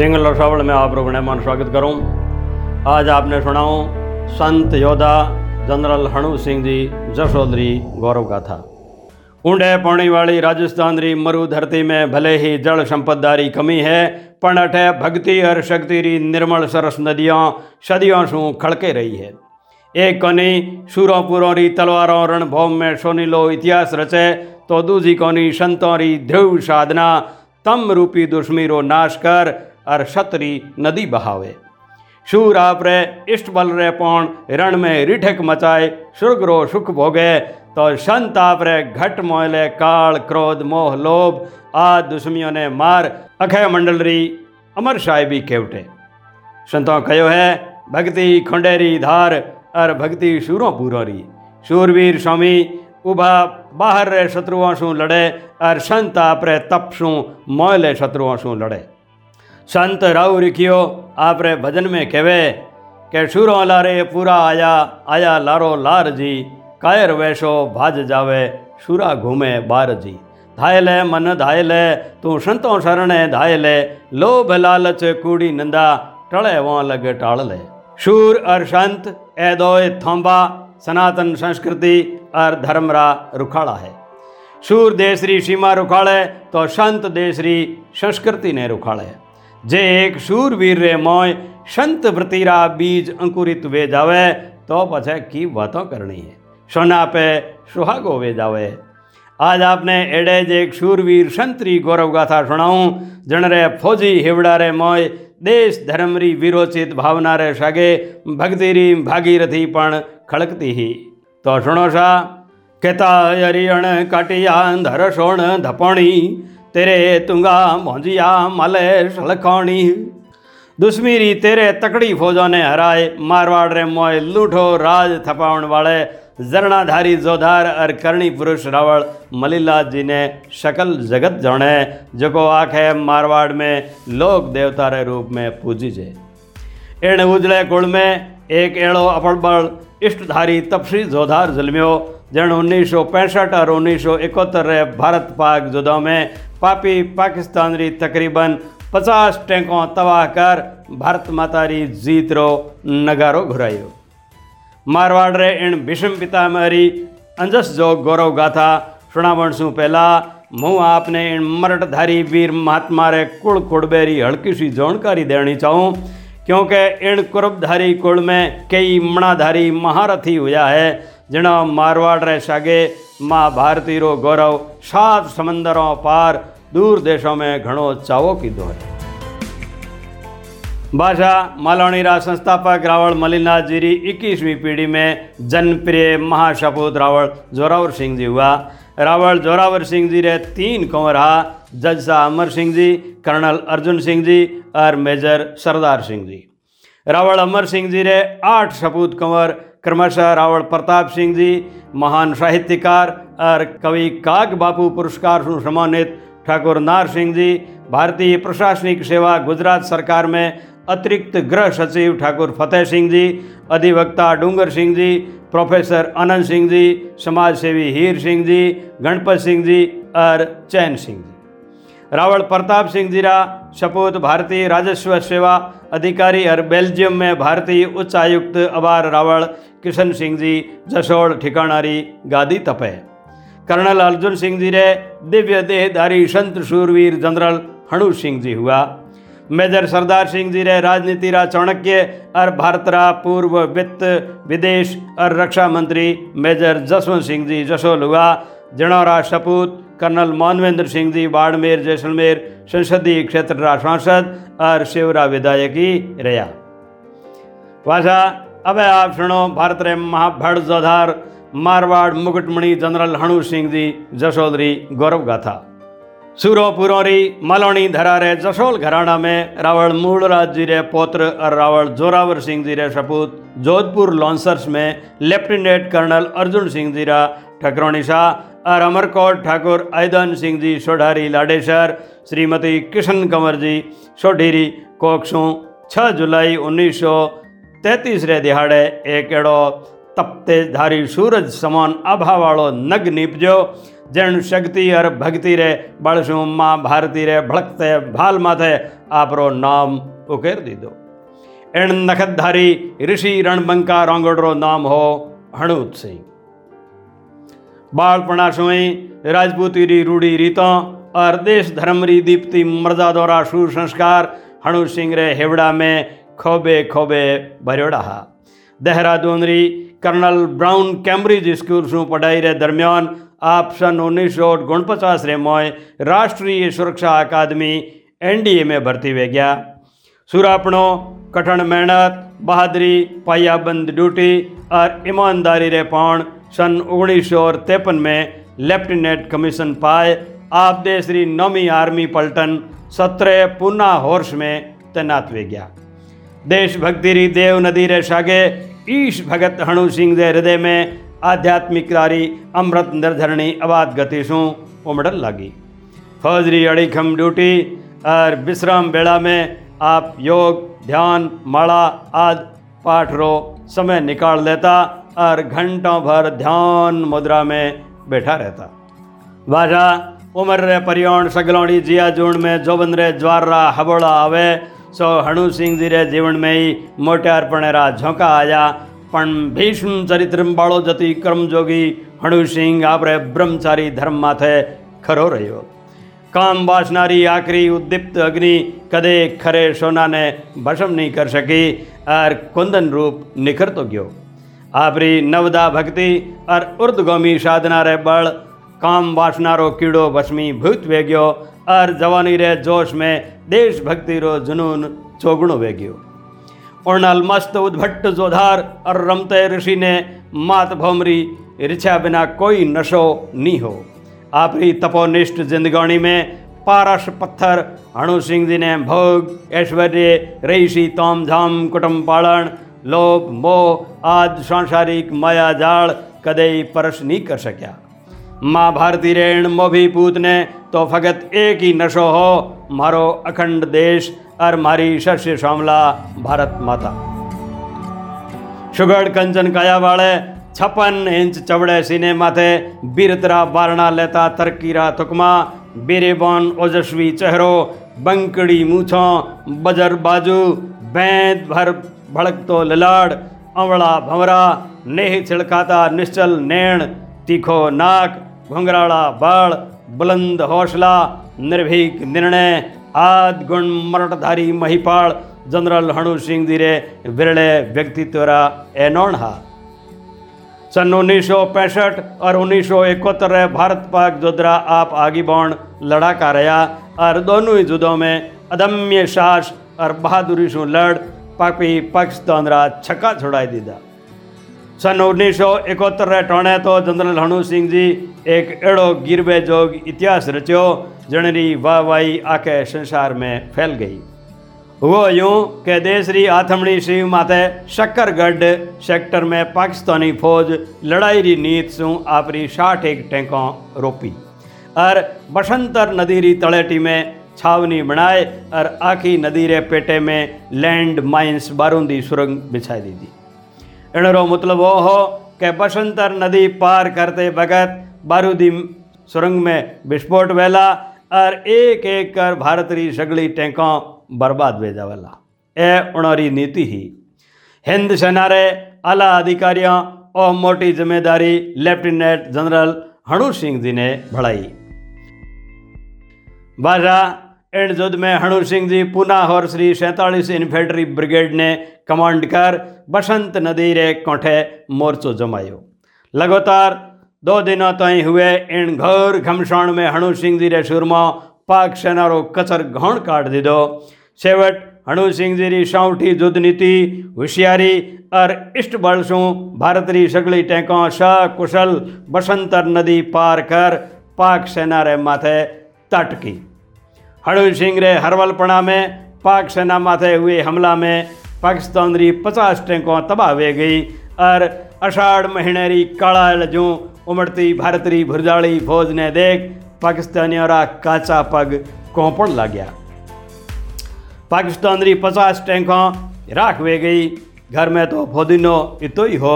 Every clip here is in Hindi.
डिंगल और श्रावण में आप लोगों मान स्वागत करूँ। आज आपने सुनाऊं संत योद्धा जनरल हणु सिंह जी जसोदरी गौरव गाथा। ऊंडे पौणी वाली राजस्थान री मरु धरती में भले ही जल संपदारी कमी है, पण अठे भक्ति और शक्ति री निर्मल सरस नदियाँ, सदियों सु खड़के रही है। एक कोनी सूरों पुरों री तलवारों रणभौम में सोनीलो इतिहास रचे तो दूजी कोनी संतों री ध्रुव साधना, तम रूपी दुश्मी रो नाश कर और सतरी नदी बहावे। शूर आप रे इष्ट बल रे पण, रण में रिठक मचाए सुर्ग रो सुख भोगे। तो संत आपरे, घट मोहले काल, क्रोध, मोह, लोभ आ दुश्मियों ने मार, अखय मंडल री अमर साहेबी केवटे संतों कहो है, भक्ति खंडेरी धार, अर भक्ति शूरों पूरो री शूरवीर स्वामी, उभा बाहर रे शत्रुओं शू लड़े, अर संत आपरे तप शू मोहले शत्रुओं शू लड़े। संत राव रिखियो। आपरे भजन में कहवे के शुरो लारे पूरा आया आया लारो लार जी। कायर वैशो भाज जावे, शुरा घूमे बार जी। धाय ले मन धाय ले तू संतों शरण धाय ले लोभ लालच कूड़ी नंदा टड़े वहाँ लग टाल ले शूर और संत ए दोय थोंबा, सनातन संस्कृति और धर्मरा रुखाड़ा है। शूर देशरी सीमा रुखाड़े तो संत देशरी संस्कृति ने रुखाड़े। जे एक मोय संत वृतिरा बीज अंकुरित वे जावे तो पछे की बातों करनी है सोना पे सुहागो वे जावे आज आपने एडे जे एक शूरवीर संतरी गौरव गाथा सुनाऊं जन रे फौजी हिवड़ा रे मोय देश धर्म री विरोचित भावना रे सागे भक्ति भागीरथी पण खड़कती ही तो सुनो सा केता हरियण काटिया धर सोण धपणी तेरे तुंगा मोजिया मले सलखाणी दुश्मीरी तेरे तकड़ी फौजों ने हराए। मारवाड़ रे मोय लूठो राज थपावण वाले। जरणाधारी जोधार और करणी पुरुष रावण मलिलाल जी ने सकल जगत जणे। जो आखे मारवाड़ में लोक देवता रे रूप में पूजी जे। एण उजड़े कुल में एक एड़ो अपड़बड़ इष्टधारी तपसी जोधार जलम्यो। जन उन्नीस सौ पैंसठ और उन्नीस सौ इकहत्तर भारत पाक जुदों में पापी पाकिस्तान री तकरीबन पचास टैंकों तबाह कर भारत माता री जीत रो नगारो घुरायो। मारवाड़ रे इन विषम पिता मरी अंजस जो गौरव गाथा सुनावण सु पहला मुँह आपने इन मरटधारी वीर महात्मा रे कुल कुड़बेरी हल्की सी जानकारी देनी चाहूँ, क्योंकि इन कुरबधारी कुल में कई मणाधारी महारथी हुआ है। जिना मारवाड़ रे सागे माँ भारती रो गौरव, सात समंदरों पार, दूर देशों में घणो चावो कीधो है भाषा मालवणी रा संस्थापक रावल मलिनाथ जी री इक्कीसवीं पीढ़ी में जनप्रिय महासपूत रावल जोरावर सिंह जी हुआ। रावल जोरावर सिंह जी रे तीन कंवर हा जज शाह अमर सिंह जी, कर्नल अर्जुन सिंह जी, और मेजर सरदार सिंह जी। रावल अमर सिंह जी रे आठ सपूत कंवर क्रमशः रावण प्रताप सिंह जी, महान साहित्यकार और कवि काग बापू पुरस्कार से सम्मानित ठाकुर नार सिंह जी, भारतीय प्रशासनिक सेवा गुजरात सरकार में अतिरिक्त गृह सचिव ठाकुर फतेह सिंह जी, अधिवक्ता डूंगर सिंह जी, प्रोफेसर आनंद सिंह जी समाज सेवी हीर सिंह जी, गणपत सिंह जी और चैन सिंह जी। रावल प्रताप सिंह जीरा, सपूत भारतीय राजस्व सेवा अधिकारी और बेल्जियम में भारतीय उच्च आयुक्त अबार रावल, किशन सिंह जी जसोड़ ठिकाणारी गादी तपे। कर्नल अर्जुन सिंह जी रे दिव्य देहधारी संत शूरवीर जनरल हणु सिंह जी हुआ। मेजर सरदार सिंह जी रे राजनीति रा चाणक्य और भारत रा पूर्व वित्त, विदेश और रक्षा मंत्री मेजर जसवंत सिंह जी जसोल हुआ। जणौरा सपूत कर्नल मानवेंद्र सिंह जी, बाड़मेर, जैसलमेर संसदीय क्षेत्र रा सांसद और शिवरा विधायकी रहा वासा अब आप सुनो भारत रे महाभड़ जोधार, मारवाड़ मुकुटमणि जनरल हणु सिंह जी, जसोदरी गौरव गाथा। सूरो पुरोरी मलोनी धरा रे जसोल घराना में रावल मूलराज जी रे पौत्र और रावल जोरावर सिंह जी रे सपूत, जोधपुर लॉन्सर्स में लेफ्टिनेंट कर्नल अर्जुन सिंह जी रा ठकरोनी शाह और अमरकोट ठाकुर ऐदन सिंह जी, सोढ़ारी लाडेसर, श्रीमती किशन कंवर जी, सोढ़ीरी कोकसू छः जुलाई उन्नीस सौ तैतीस रे दिहाड़े एक अड़ो तपते धारी सूरज समान आभा वालों नग निपजो। जण शक्ति और भक्ति रे बड़शु माँ भारती रे भड़कते भाल माथे आपरो नाम उकेर दीदो। एण नखतधारी ऋषि रणबंका रोंगड़ो नाम हो हणुत सिंह। सुई राजपूती री रूढ़ी रीतों और देश धर्म री दीप्ति मर्दा द्वारा सुसंस्कार हणु सिंह रे हेवड़ा में खोबे खोबे भरियोड़ा हा देहरादून री कर्नल ब्राउन कैम्ब्रिज स्कूल शू पढ़ाई रे दरमियान आप सन उन्नीस सौ उनपचास रे मोय राष्ट्रीय सुरक्षा अकादमी एनडीए में भर्ती वे गया सुरापणो कठिन मेहनत बहादुरी पायाबंद ड्यूटी और ईमानदारी रे पाण सन उन्नीस सौ तिरपन में लेफ्टिनेंट कमीशन पाए। आप देश री नौवीं आर्मी पलटन सत्रह पूना होर्स में तैनात वे गया। देशभक्ति री देव नदी रे सागे ईश भगत हणु सिंह के हृदय में आध्यात्मिकदारी अमृत निर्धरणी आबाद गति शू उमड़न लगी। फौजरी अड़ीखम ड्यूटी और विश्राम बेड़ा में आप योग, ध्यान, माला आदि, पाठ रो, समय निकाल लेता, और घंटों भर ध्यान मुद्रा में बैठा रहता। बाजा, उमर रे परियोण सगलोड़ी जिया जूण में जोबन रे ज्वारा हबोड़ा आवे, सो हणु सिंह जी रे जीवन में ही मोटार पणेरा झोंका आया। पण भीष्म चरित्र बाड़ो जती कर्मजोगी हणु सिंह आपरे ब्रह्मचारी धर्म माथे खरो रहो काम वासनारी आखरी उद्दीप्त अग्नि, कदे खरे सोना ने भस्म नहीं कर सकी और कुंदन रूप निखर तो गयो। आपरी नवदा भक्ति और उर्दगोमी साधना रे बल, काम वासना रो कीड़ो भस्मी भूत वे गयो और जवानी रे जोश में देशभक्ति रो जुनून चौगुणो वे गयो। उर्णल मस्त उद्भट्ट जोधार और रमते ऋषि ने मात भौमरी, रिछा आपरी तपोनिष्ठ जिंदगानी में पारस पत्थर हणु सिंह जी ने भोग ऐश्वर्य रईसी तोम झाम कुटुंब पालन लोभ मोह आदि सांसारिक माया जाल कदे परस नहीं कर सक्या माँ भारती रेण मोभी पूत ने तो फगत एक ही नशो हो मारो छप्पन इंच चवड़े सीने माथे बीरतरा बारणा लेता, तरकीरा, तुकमा, बीरेबोन, ओजस्वी चेहरो, बंकड़ी मूछों, बजर बाजू बैंद भर भड़कतो ललाड़ अवड़ा भंवरा, नेह छिड़काता निश्चल नैण, तीखो नाक घुंघराड़ा बाड़ बुलंद हौसला, निर्भीक निर्णय, आद गुण मरटधारी महिपाल, जनरल हणु सिंह धीरे, विरले व्यक्तित्व एनोण हा सन उन्नीस सौ पैंसठ और उन्नीस सौ इकहत्तर भारत पाक जोधरा आप आगे बौण लड़ाका रहा और दोनों ही युद्धों में अदम्य साहस और बहादुरी से लड़ पापी पक्ष तंद्रा छक्का छुड़ाई दीदा। सन उन्नीस सौ इकहत्तर टोणे तो जनरल हणु सिंह जी एक अड़ो गिरबे जोग इतिहास रचो जणरी वाह वाही आके संसार में फैल गई। हुआ यूँ कि देसरी आथमणी शिव माथे शक्करगढ़ सेक्टर में पाकिस्तानी फौज लड़ाई री नीत सु आपरी साठ एक टैंकों रोपी। और बसंतर नदी री तलेटी में छावनी बनाए और आखी नदी रे पेटे में लैंड माइंस बारूंदी सुरंग बिछाई दी थी इनरो मतलब वो हो कि बसंतर नदी पार करते वक्त बारूदी सुरंग में विस्फोट वेला और एक एक कर भारत री सगली टैंकों बर्बाद भेजावेला ए उणरी नीति ही। हिंद सेना रे आला अधिकारियों और मोटी ज़िम्मेदारी लेफ्टिनेंट जनरल हणु सिंह जी ने बढ़ाई बाजा एंड युद्ध में हणु सिंह जी पुना और श्री सैंतालीस इन्फेंट्री ब्रिगेड ने कमांड कर बसंत नदी रे कोठे मोर्चो जमायो। लगातार दो दिनों तय हुए इन घोर घमसाण में हणु सिंह जी रे सुरमा पाक सेना रो कचर घण काट दीदो। सेवट हणु सिंह जी जीरी साउठी दुध नीति होशियारी और इष्ट बल सू भारत री सगली टेकों स कुशल बसंतर नदी पार कर पाक सेना रे माथे तट की हणु सिंह रे हरवलपणा में पाक सेना माथे हुए हमला में पाकिस्तान री पचास टैंकों तबाह वे गई और अषाढ़ महीने री काला लजू उमड़ती भारत री भुरजाली फौज ने देख पाकिस्तानियों रा काचा पग कौपण लग गया पाकिस्तान री पचास टैंकों राख वे गई घर में तो फौदिनो इतो ही हो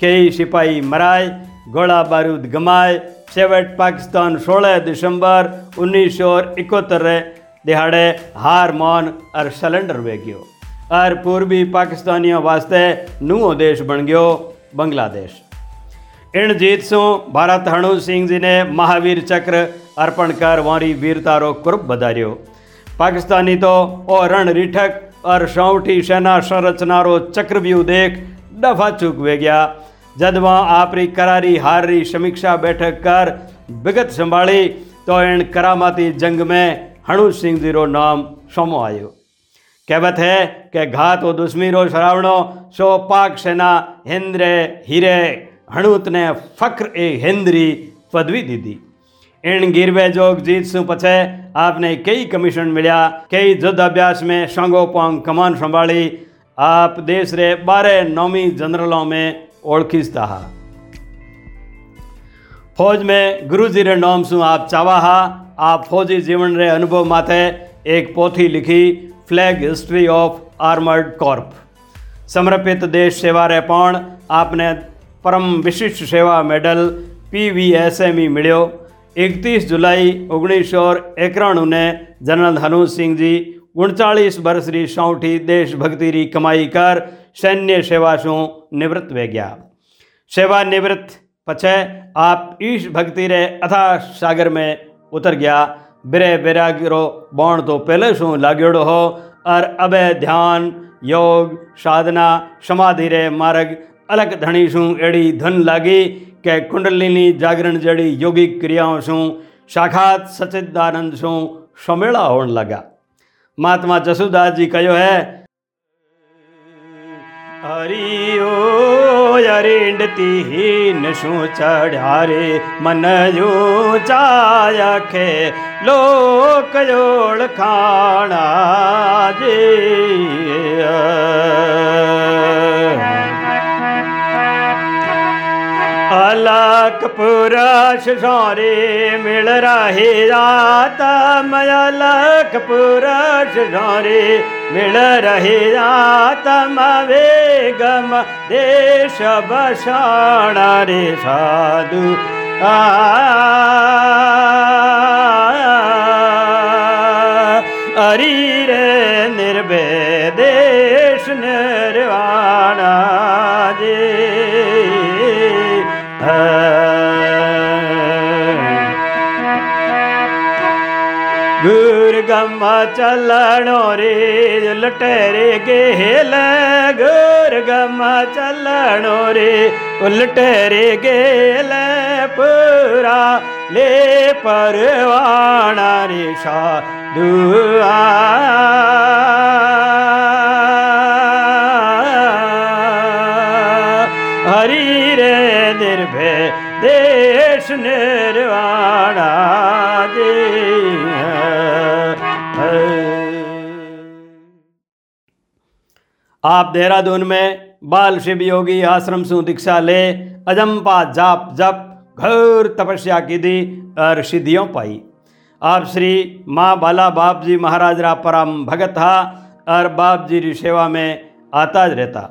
कई सिपाही मराए गोला बारूद गमाए છેવટ પાકિસ્તાન સોળ દિસંબર उन्नीस सौ इकहत्तर दिहाड़े हार मान और सलेंडर वे गयो और पूर्वी पाकिस्तानियों वास्ते नुओ देश बन गयो बांग्लादेश इन जीत सु भारत हणु सिंह जी ने महावीर चक्र अर्पण कर वारी वीरता रो कुर्ब बधारियो પાકિસ્તાની તો ઓ રણ રીઠક અર સૌઠી સેના સંરચનારો ચક્રવ્યૂહ દેખ ડફા ચૂકવે ગયા જદમાં આપરી કરારી હારરી સમીક્ષા બેઠક કર વિગત સંભાળી તો એણ કરામાતી જંગ મેં હણુસિંહ જીરો નામ સમો આવ્યો કહેવત હે કે ઘાત ઓ દુશ્મીરો સરાવણો સો પાક સેના હેન્દ્રે હીરે હણુતને ફક્ર એ હેન્દ્રી પદવી દીધી इन गिरवे जोग जीत सु पछे आपने कई कमीशन मिलिया। कई युद्ध अभ्यास में शंगो पोंग कमान संभाली। आप देश रे बारह नौमी जनरलों में ओळखीस्ता हा फौज में गुरुजी रे नाम सु आप चावा हा आप फौजी जीवन रे अनुभव माथे एक पोथी लिखी flag history of armoured corps समर्पित देश सेवा रे पण आपने Param Vishisht Seva medal P V S M ई मिलो એકત્રીસ જુલાઈ ઓગણીસો એકાણુંને જનરલ હનુ સિંહજી ઉણચાળીસ વર્ષની સૌથી દેશભક્તિની કમાઈ કર સૈન્ય સેવા શું નિવૃત્ત વે ગયા સેવા નિવૃત્ત પછી આપ ઈશ ભક્તિ રે અથા સાગર મેં ઉતર ગયા बिरे बैरागिरो बौण तो पहले शू लाग्योड़ो हो और अबे ध्यान योग साधना समाधि रे मार्ग अलग धणी शू एड़ी धन लागी કે કુંડલીની જાગરણ જડી યોગિક ક્રિયાઓ શું સાખાત સચિદાનંદ શું સમેળા હોણ લગા મહાત્મા જસુદાસજી કહ્યો હે હરિયો અરેંડતી હીન શું ચઢ્યા રે મન જો ચાયખે લોક જોડ ખાણા જે अलक पुरुष सौरे मिल रहे जाता अलक पुरुष सौरे मिल रहे जाता वेगम देश बसाण रे साधु अरी रे निर्भय देश निर्वाणा गुरगम चलणो रे लटेरे गेल गुरगम चलणो रे उलटेरे गेल पूरा। ले परवाणा रे साधुआ। देश निर्वाणा आप देहरादून में बाल शिव योगी आश्रम सु दीक्षा ले अजंपा जाप जप, घोर तपस्या की दी और सिद्धियों पाई। आप श्री माँ बाला बाप जी महाराज रा परम भगत हा और बाप जी की सेवा में आता रहता।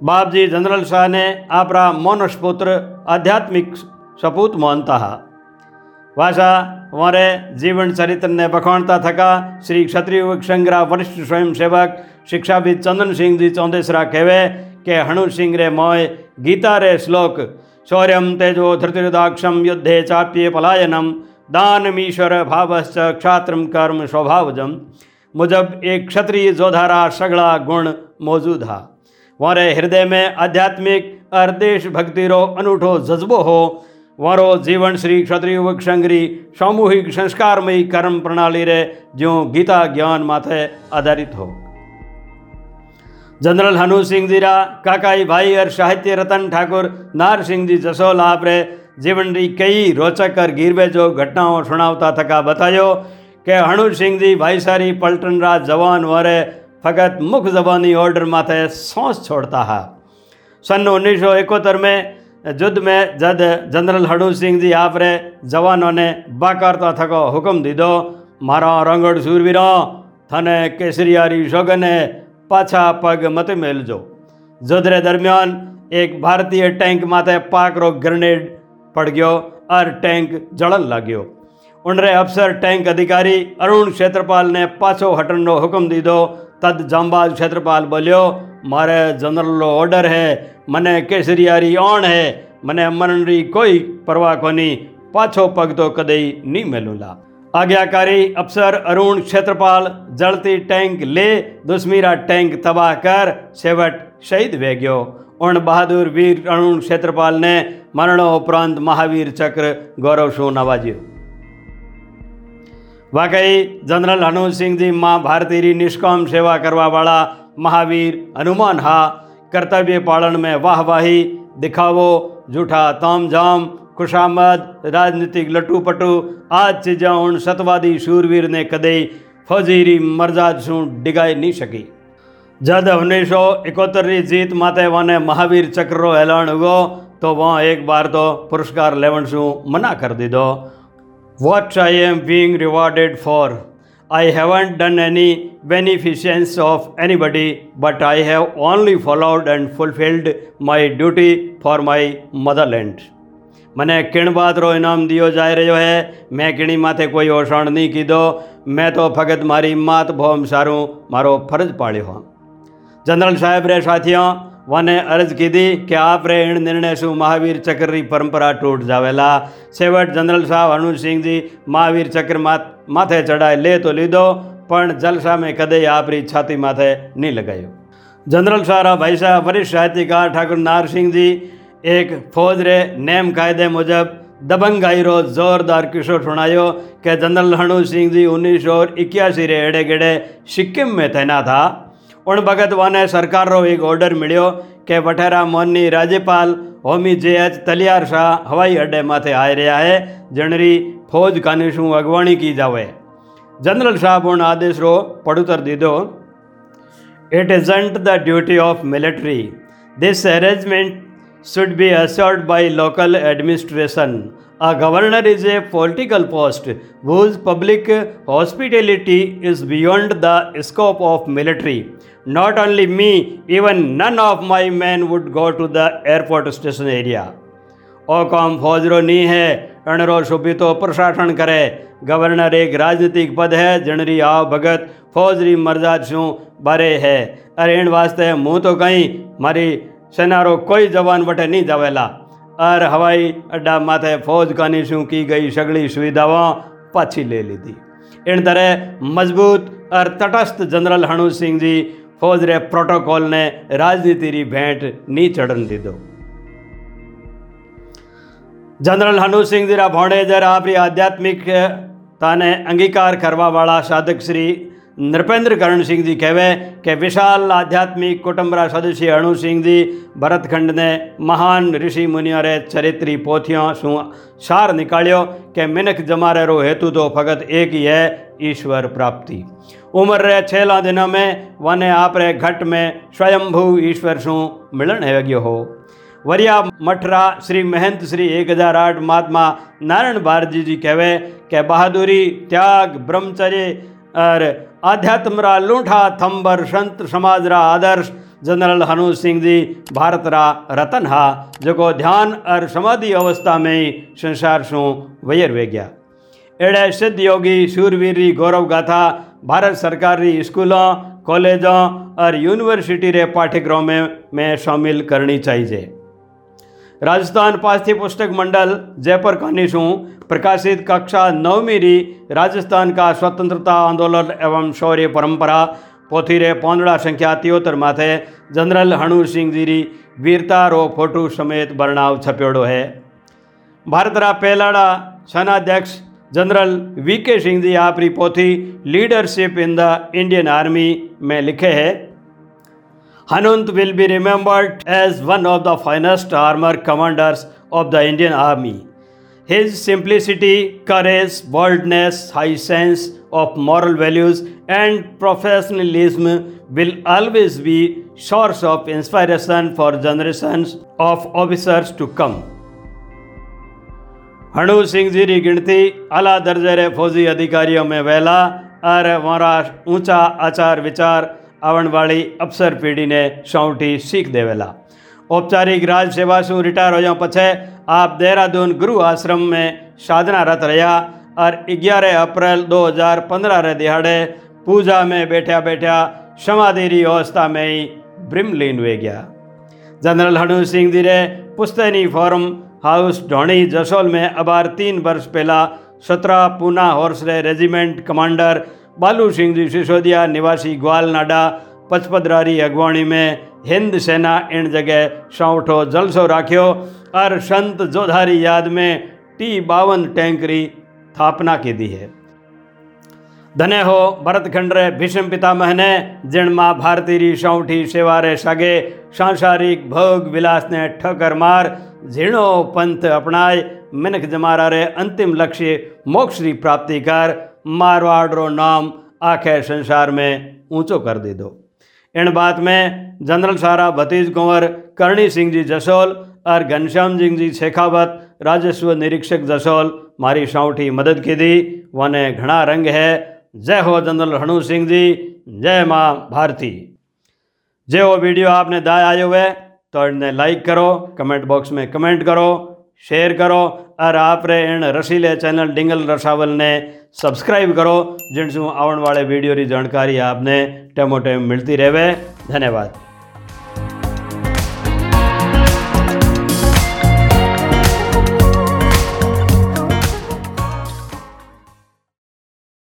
बाप जी जनरल शाह ने आप मोनस पुत्र, आध्यात्मिक सपूत मानता है। वाशा वारे जीवन चरित्र ने बखाणता थका, श्री क्षत्रिय संग्रह वरिष्ठ स्वयंसेवक શિક્ષાવિદ ચંદનસિંહજી ચૌંદેસરા કહેવે કે હણુસિંહ રે મોય ગીતા રે શ્લોક શૌર્યમ તેજો ધૃતિરુદાક્ષમ યુદ્ધે ચાપ્યે પલાયનમ દાનમીશ્વર ભાવશ્ચ ક્ષાત્રમ કર્મ સ્વભાવજમ મુજબ એક ક્ષત્રિય જોધારા સગળા ગુણ मौजूद हा वारे हृदय में आध्यात्मिक और देशभक्ति रो अनूठो जज्बो हो वारो जीवन श्री क्षत्रिय वक्षंगरी सामूहिक संस्कारमयी कर्म प्रणाली रे जो गीता ज्ञान माथे आधारित हो जनरल हनु सिंह जी रा काकाई भाई और साहित्य रतन ठाकुर नार सिंह जी जसोल आप रे जीवन री कई रोचक और गिरवे जो घटनाओं सुनावता थका बतायो કે હણુસિંહજી ભાઈસારી પલટન રાજ જવાન વરે फकत मुख ज़बानी ऑर्डर माथे सोच छोड़ता है सन उन्नीस सौ इकहत्तर में युद्ध में जद जनरल हड़ू सिंह जी आप रे जवानों ने बाकारता थको हुक्म दीदो मारा पाछा पग मत मेलजो युद्ध रे दरमियान एक भारतीय टैंक माथे पाक रो ग्रेनेड पड़ गयो और टैंक जड़न लाग्यो उनरे अफसर टैंक अधिकारी अरुण क्षेत्रपाल ने पाछो हटने हुक्म दीदो तद जांबाज क्षेत्रपाल बोलियो मारे जनरल ऑर्डर है मने केसरियारी ऑन है मने मरण आज्ञाकारी अफसर अरुण क्षेत्रपाल, जलती टैंक ले दुश्मीरा टैंक तबाह कर सेवट शहीद वे गयो। उन बहादुर वीर अरुण क्षेत्रपाल ने मरणों उपरांत महावीर चक्र गौरव शो नवाज्यो। वाकई, जनरल हनुमत सिंह जी माँ भारती री निष्काम सेवा करवा वाला महावीर हनुमान हा। कर्तव्य पालन में वाहवाही दिखावो, झूठा ताम जाम खुशामद, राजनीतिक लटूपटू, आज चीजा हूँ सतवादी शूरवीर ने कदे फौजीरी मरजाद शू डिगाई नहीं सकी जद उन्नीस सौ री जीत माते वाने महावीर चक्र ऐलान हुआ तो वहाँ एक बार तो पुरस्कार लेवन शू मना कर दी दो what I am being rewarded for I haven't done any beneficence of anybody but I have only followed and fulfilled my duty for my motherland મને કિણબાદરો ઇનામ દિયો જાય રહ્યો હે. મેં કિણી માથે કોઈ ઓષણ નહીં કીધો. મેં તો ફગત મારી માત ભોમ સારું, મારો ફરજ પાડ્યો હોં જનરલ સાહેબ રે સાથીઓ, વને અરજ કીધી કે આપ રે એણ નિર્ણય શું મહાવીર ચક્રની પરંપરા તૂટ જાવેલા? છેવટ જનરલ સાહેબ હનુસિંહજી મહાવીર ચક્ર માથે ચડાય લે તો લીધો, પણ જલસામે કદે આપરી છાતી માથે નહીં લગાયો. જનરલ સારા ભાઈ સાહેબ, વરિષ્ઠ સાહિત્યકાર ઠાકુર નારસિંહજી एक फौज रे नेम कायदे मुजब दबंगाई रो जोरदार किस्सो सुनायो कि जनरल हणु सिंह जी उन्नीस सौ इक्यासी रे एड़े गेड़े सिक्किम में तैनात था। उन भगत वाने सरकार रो एक ऑर्डर मिलियो कि वठेरा मोहनी राज्यपाल होमी जे एच तलियार शाह हवाई अड्डे माथे आ रहा है जनरी फौज कानी शू अगवाणी की जावे। जनरल साहब उन आदेश रो पड़ुतर दीदो it isn't the duty of military this arrangement should be assured by local administration. A governor is a political post whose public hospitality is beyond the scope of military. Not only me, even none of my men would go to the airport station area. ओ काम फौजरो नहीं है अणरो शोभितो प्रशासन करे गवर्नर एक राजनीतिक पद है जनरी आओ भगत फौजरी मर्जाद शू बारे है अरे इन वास्ते मुँह तो कहीं मारी सेनारो कोई जवान वटे नहीं जावेला और हवाई अड्डा माथे फौज कानी शू की गई सगड़ी सुविधाओं पाछी ले ली थी इन तरह मज़बूत और तटस्थ जनरल हणु सिंह जी फौज रे प्रोटोकॉल ने राजनीति री भेंट नी चढ़न दी दो जनरल हनु सिंह नृपेंद्र करण सिंह जी कहवे कि विशाल आध्यात्मिक कुटुंबरा सदस्य अणु सिंह जी, भरतखंड ने महान ऋषि मुनियों रे चरित्री पोथियों शू सार निकालियो। कि मिनख जमारे रो हेतु तो फकत एक ही है, ईश्वर प्राप्ति। उम्र रे छेला दिनों में, वने आप रे घट में स्वयंभू ईश्वर शू मिलन है हो। वरिया मठरा श्री महंत श्री एक हज़ार आठ महात्मा नारायण भारती जी कहवे के बहादुरी, त्याग, ब्रह्मचर्य और आध्यात्म रा लूठा थंबर संत समाज रा आदर्श जनरल हनु सिंह जी भारत रा रतन हा जो ध्यान और समाधि अवस्था में संसार शू वयर वे गया अड़े सिद्ध योगी शूरवीर री गौरव गाथा भारत सरकार री स्कूलों कॉलेजों और यूनिवर्सिटी रे पाठ्यक्रम में, में शामिल करनी चाहिए राजस्थान पास्थी पुस्तक मंडल जयपुर कानिशू प्रकाशित कक्षा नवमी री राजस्थान का स्वतंत्रता आंदोलन एवं शौर्य परंपरा पोथी रे पौंदड़ा संख्या तियोतर माथे जनरल हणु सिंह जी री वीरता रो फ़ोटो समेत बरनाव छपेड़ो है। भारत रा पहलाड़ा सेनाध्यक्ष जनरल वी के सिंह जी आपरी पोथी leadership in the Indian army में लिखे है। Hanunt will be remembered as one of the finest armor his simplicity courage boldness high sense of moral values and professionalism will always be source of inspiration for generation of officers to come Hanu Singh ji री गिणती अला दर्जे रे फौजी अधिकारियों में वेला और वारा ऊँचा आचार विचार आवण वाली अफसर पीढ़ी ने सौटी सीख देवेला औपचारिक राज सेवा से रिटायर हो पछे आप देहरादून गुरु आश्रम में साधनारत रहा और ग्यारह अप्रैल 2015 रे दिहाड़े पूजा में बैठा बैठा समाधि अवस्था में ही ब्रिमलीन हुए गया। जनरल हनु सिंह जी रे पुस्तैनी फॉर्म हाउस ढोणी जसोल में अबार तीन वर्ष पहला सत्रह पूना हॉर्स रे रेजिमेंट कमांडर बालू सिंह जी सिसोदिया निवासी ग्वाल पचपदरारी अगवाणी में हिंद सेना इन जगह सौठो जलसो राख्यो। और संत जोधारी याद में टी बावन टैंक री स्थापना की दी है। धन्य हो भरतखंड रे भीष्म पितामह ने, जिण माँ भारती री सौठी सेवा रे सगे, सांसारिक भोग विलास ने ठकर मार, झीणो पंथ अपनाए मिनख जमारा रे अंतिम लक्ष्य, मोक्ष री प्राप्ति कर कर इन बात में जनरल सारा भतीज कुंवर, करणी सिंह जी जसोल और घनश्याम सिंह जी शेखावत, राजस्व निरीक्षक जसोल मारी सौठी मदद की दी वने घना रंग है। जय हो जनरल हणु सिंह जी। जय माँ भारती। जे वो वीडियो आपने दाए आयो हुए तो इन्हें लाइक करो, कमेंट बॉक्स में और आप रे इन रसीले चैनल डिंगल रसावल ने सब्सक्राइब करो जिनसे आने वाले वीडियो